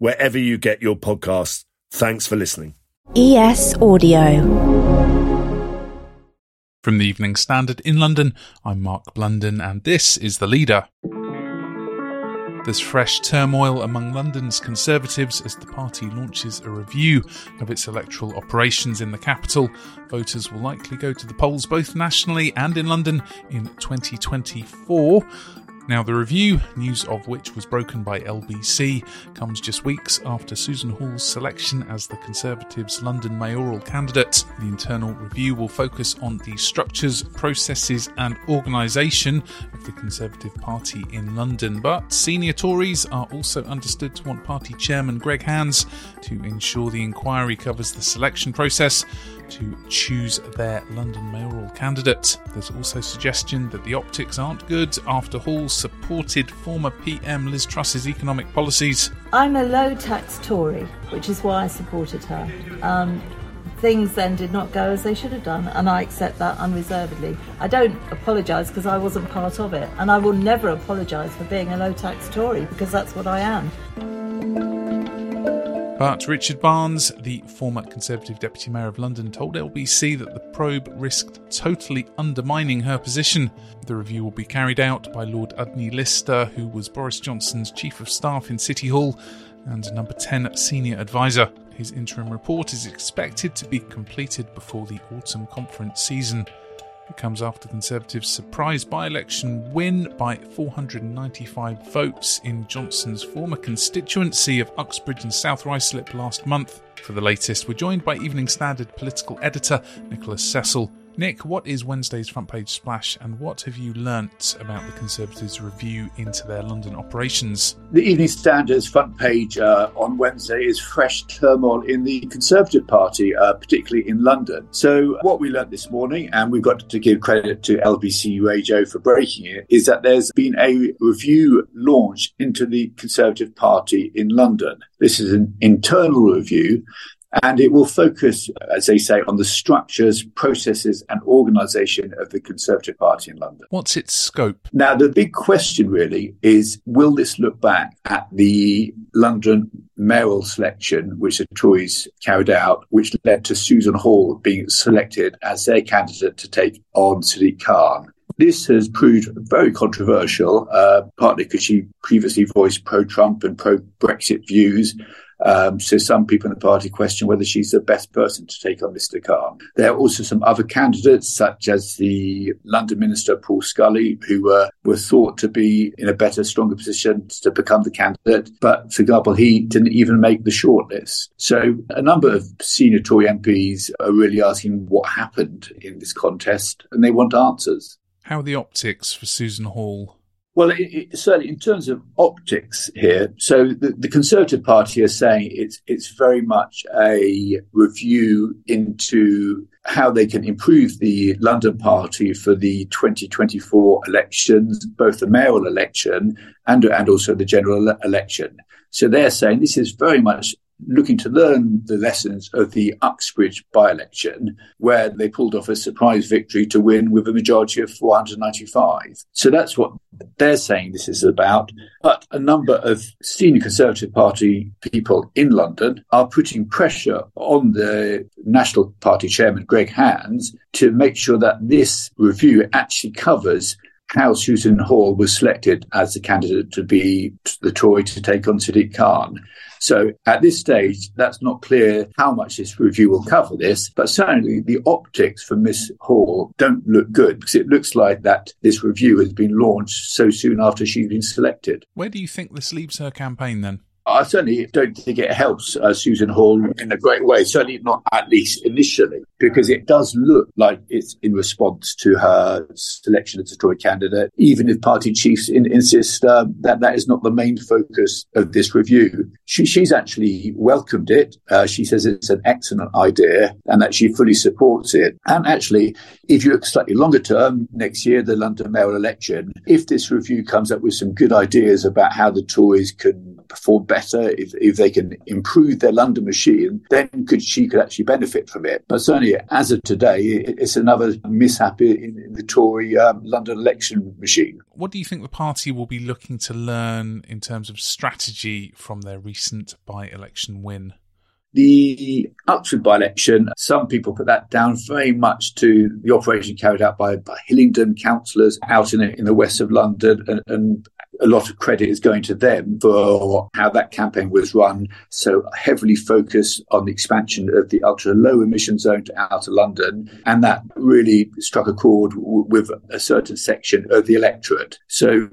wherever you get your podcasts. Thanks for listening. ES Audio. From the Evening Standard in London, I'm Mark Blunden, and this is The Leader. There's fresh turmoil among London's Conservatives as the party launches a review of its electoral operations in the capital. Voters will likely go to the polls both nationally and in London in 2024. Now, the review, news of which was broken by LBC, comes just weeks after Susan Hall's selection as the Conservatives' London mayoral candidate. The internal review will focus on the structures, processes, and organisation of the Conservative Party in London. But senior Tories are also understood to want party chairman Greg Hands to ensure the inquiry covers the selection process to choose their London mayoral candidate. There's also suggestion that the optics aren't good after Hall supported former PM Liz Truss's economic policies. I'm a low tax Tory, which is why I supported her. Um, things then did not go as they should have done, and I accept that unreservedly. I don't apologise because I wasn't part of it, and I will never apologise for being a low tax Tory because that's what I am. But Richard Barnes, the former Conservative Deputy Mayor of London, told LBC that the probe risked totally undermining her position. The review will be carried out by Lord Udny Lister, who was Boris Johnson's Chief of Staff in City Hall and number 10 senior advisor. His interim report is expected to be completed before the autumn conference season. It comes after Conservatives' surprise by election win by 495 votes in Johnson's former constituency of Uxbridge and South Ruislip last month. For the latest, we're joined by Evening Standard political editor Nicholas Cecil. Nick, what is Wednesday's front page splash and what have you learnt about the Conservatives' review into their London operations? The Evening Standard's front page uh, on Wednesday is fresh turmoil in the Conservative Party, uh, particularly in London. So, what we learnt this morning, and we've got to give credit to LBC Radio for breaking it, is that there's been a review launched into the Conservative Party in London. This is an internal review and it will focus, as they say, on the structures, processes, and organisation of the Conservative Party in London. What's its scope? Now, the big question really is will this look back at the London mayoral selection, which the Tories carried out, which led to Susan Hall being selected as their candidate to take on Sadiq Khan? This has proved very controversial, uh, partly because she previously voiced pro Trump and pro Brexit views. Um, so some people in the party question whether she's the best person to take on Mr. Khan. There are also some other candidates, such as the London Minister Paul Scully, who were, were thought to be in a better, stronger position to become the candidate. But for example, he didn't even make the shortlist. So a number of senior Tory MPs are really asking what happened in this contest, and they want answers. How are the optics for Susan Hall? Well, it, it, certainly in terms of optics here, so the, the, Conservative Party is saying it's it's very much a review into how they can improve the London Party for the 2024 elections, both the mayoral election and and also the general election. So they're saying this is very much looking to learn the lessons of the Uxbridge by election, where they pulled off a surprise victory to win with a majority of 495. So that's what they're saying this is about. But a number of senior Conservative Party people in London are putting pressure on the National Party chairman, Greg Hands, to make sure that this review actually covers how Susan Hall was selected as the candidate to be the Tory to take on Sadiq Khan. So at this stage, that's not clear how much this review will cover this, but certainly the optics for Miss Hall don't look good because it looks like that this review has been launched so soon after she's been selected. Where do you think this leaves her campaign then? I certainly don't think it helps uh, Susan Hall in a great way, certainly not at least initially, because it does look like it's in response to her selection as a Tory candidate, even if party chiefs in, insist uh, that that is not the main focus of this review. She, she's actually welcomed it. Uh, she says it's an excellent idea and that she fully supports it. And actually, if you look slightly longer term, next year, the London mayoral election, if this review comes up with some good ideas about how the Tories can perform better, if, if they can improve their London machine, then could she could actually benefit from it. But certainly, as of today, it's another mishap in, in the Tory um, London election machine. What do you think the party will be looking to learn in terms of strategy from their recent by-election win? The Uxbridge by-election, some people put that down very much to the operation carried out by, by Hillingdon councillors out in, in the west of London and, and a lot of credit is going to them for how that campaign was run. So heavily focused on the expansion of the ultra low emission zone to outer London. And that really struck a chord w- with a certain section of the electorate. So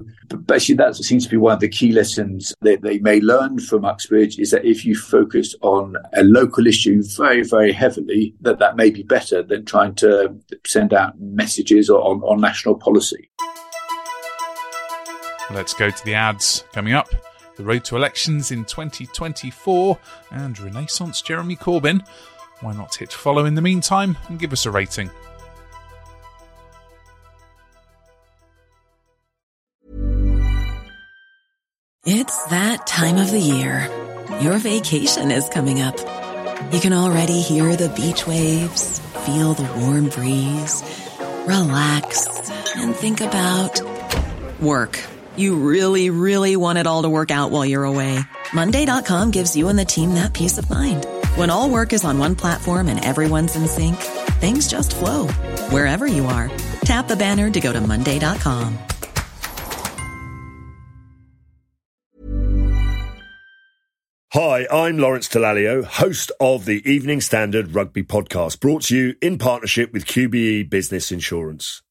basically that seems to be one of the key lessons that they may learn from Uxbridge is that if you focus on a local issue very, very heavily, that that may be better than trying to send out messages on, on national policy. Let's go to the ads. Coming up, the road to elections in 2024 and Renaissance Jeremy Corbyn. Why not hit follow in the meantime and give us a rating? It's that time of the year. Your vacation is coming up. You can already hear the beach waves, feel the warm breeze, relax, and think about work. You really, really want it all to work out while you're away. Monday.com gives you and the team that peace of mind. When all work is on one platform and everyone's in sync, things just flow wherever you are. Tap the banner to go to Monday.com. Hi, I'm Lawrence Dallaglio, host of the Evening Standard Rugby Podcast, brought to you in partnership with QBE Business Insurance.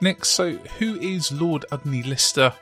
Nick, so who is Lord Udny Lister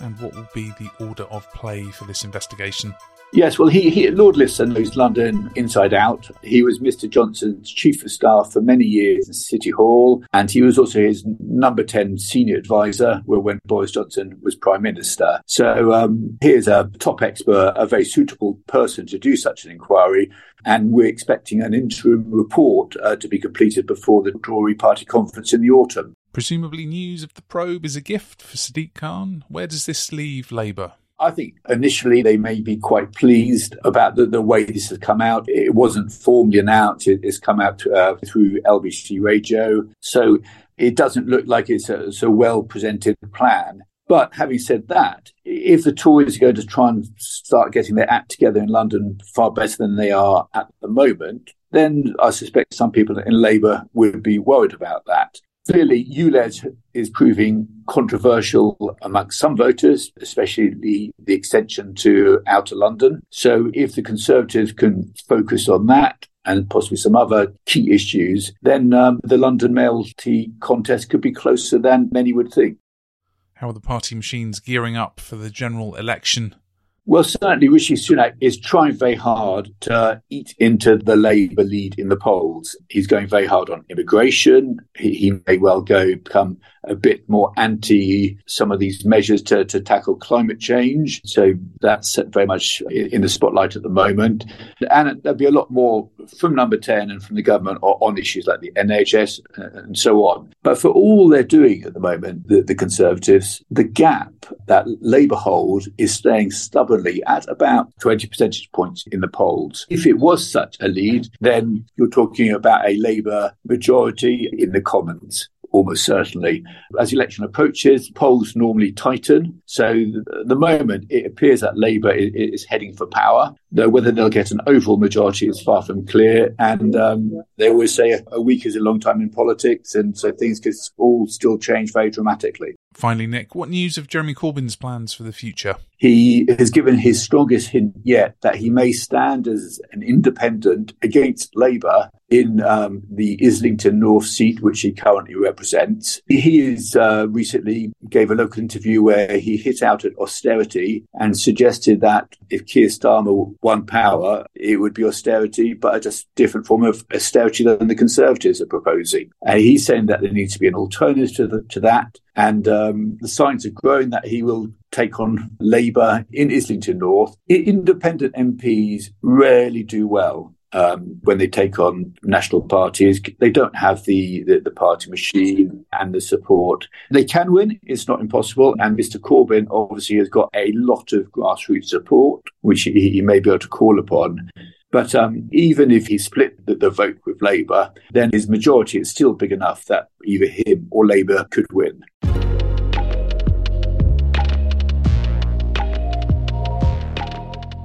and what will be the order of play for this investigation? Yes, well, he, he Lord Lister knows London inside out. He was Mr. Johnson's chief of staff for many years in City Hall, and he was also his number 10 senior advisor when Boris Johnson was Prime Minister. So um, here's a top expert, a very suitable person to do such an inquiry, and we're expecting an interim report uh, to be completed before the Tory Party conference in the autumn. Presumably, news of the probe is a gift for Sadiq Khan. Where does this leave Labour? I think initially they may be quite pleased about the, the way this has come out. It wasn't formally announced, it, it's come out uh, through LBC Radio. So it doesn't look like it's a, it's a well presented plan. But having said that, if the Tories are going to try and start getting their act together in London far better than they are at the moment, then I suspect some people in Labour would be worried about that. Clearly, ULEZ is proving controversial amongst some voters, especially the, the extension to outer London. So, if the Conservatives can focus on that and possibly some other key issues, then um, the London mayoralty contest could be closer than many would think. How are the party machines gearing up for the general election? Well, certainly Rishi Sunak is trying very hard to eat into the Labour lead in the polls. He's going very hard on immigration. He, he may well go become a bit more anti some of these measures to, to tackle climate change. So that's very much in the spotlight at the moment. And there'll be a lot more from number 10 and from the government on issues like the NHS uh, and so on. But for all they're doing at the moment, the, the Conservatives, the gap that Labour hold is staying stubbornly at about 20 percentage points in the polls. If it was such a lead, then you're talking about a Labour majority in the Commons almost certainly. As election approaches, polls normally tighten. So at the moment it appears that Labour is heading for power, though whether they'll get an overall majority is far from clear. And um, they always say a week is a long time in politics, and so things could all still change very dramatically. Finally, Nick, what news of Jeremy Corbyn's plans for the future? He has given his strongest hint yet that he may stand as an independent against Labour in um, the Islington North seat, which he currently represents. He has uh, recently gave a local interview where he hit out at austerity and suggested that if Keir Starmer won power, it would be austerity, but a just different form of austerity than the Conservatives are proposing. And he's saying that there needs to be an alternative to, the, to that. And um, the signs are growing that he will take on Labour in Islington North. Independent MPs rarely do well. Um, when they take on national parties, they don't have the, the, the, party machine and the support. They can win, it's not impossible. And Mr. Corbyn obviously has got a lot of grassroots support, which he, he may be able to call upon. But um, even if he split the, the vote with Labour, then his majority is still big enough that either him or Labour could win.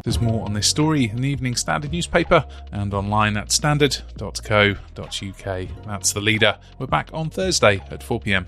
There's more on this story in the Evening Standard newspaper and online at standard.co.uk. That's the leader. We're back on Thursday at 4 pm.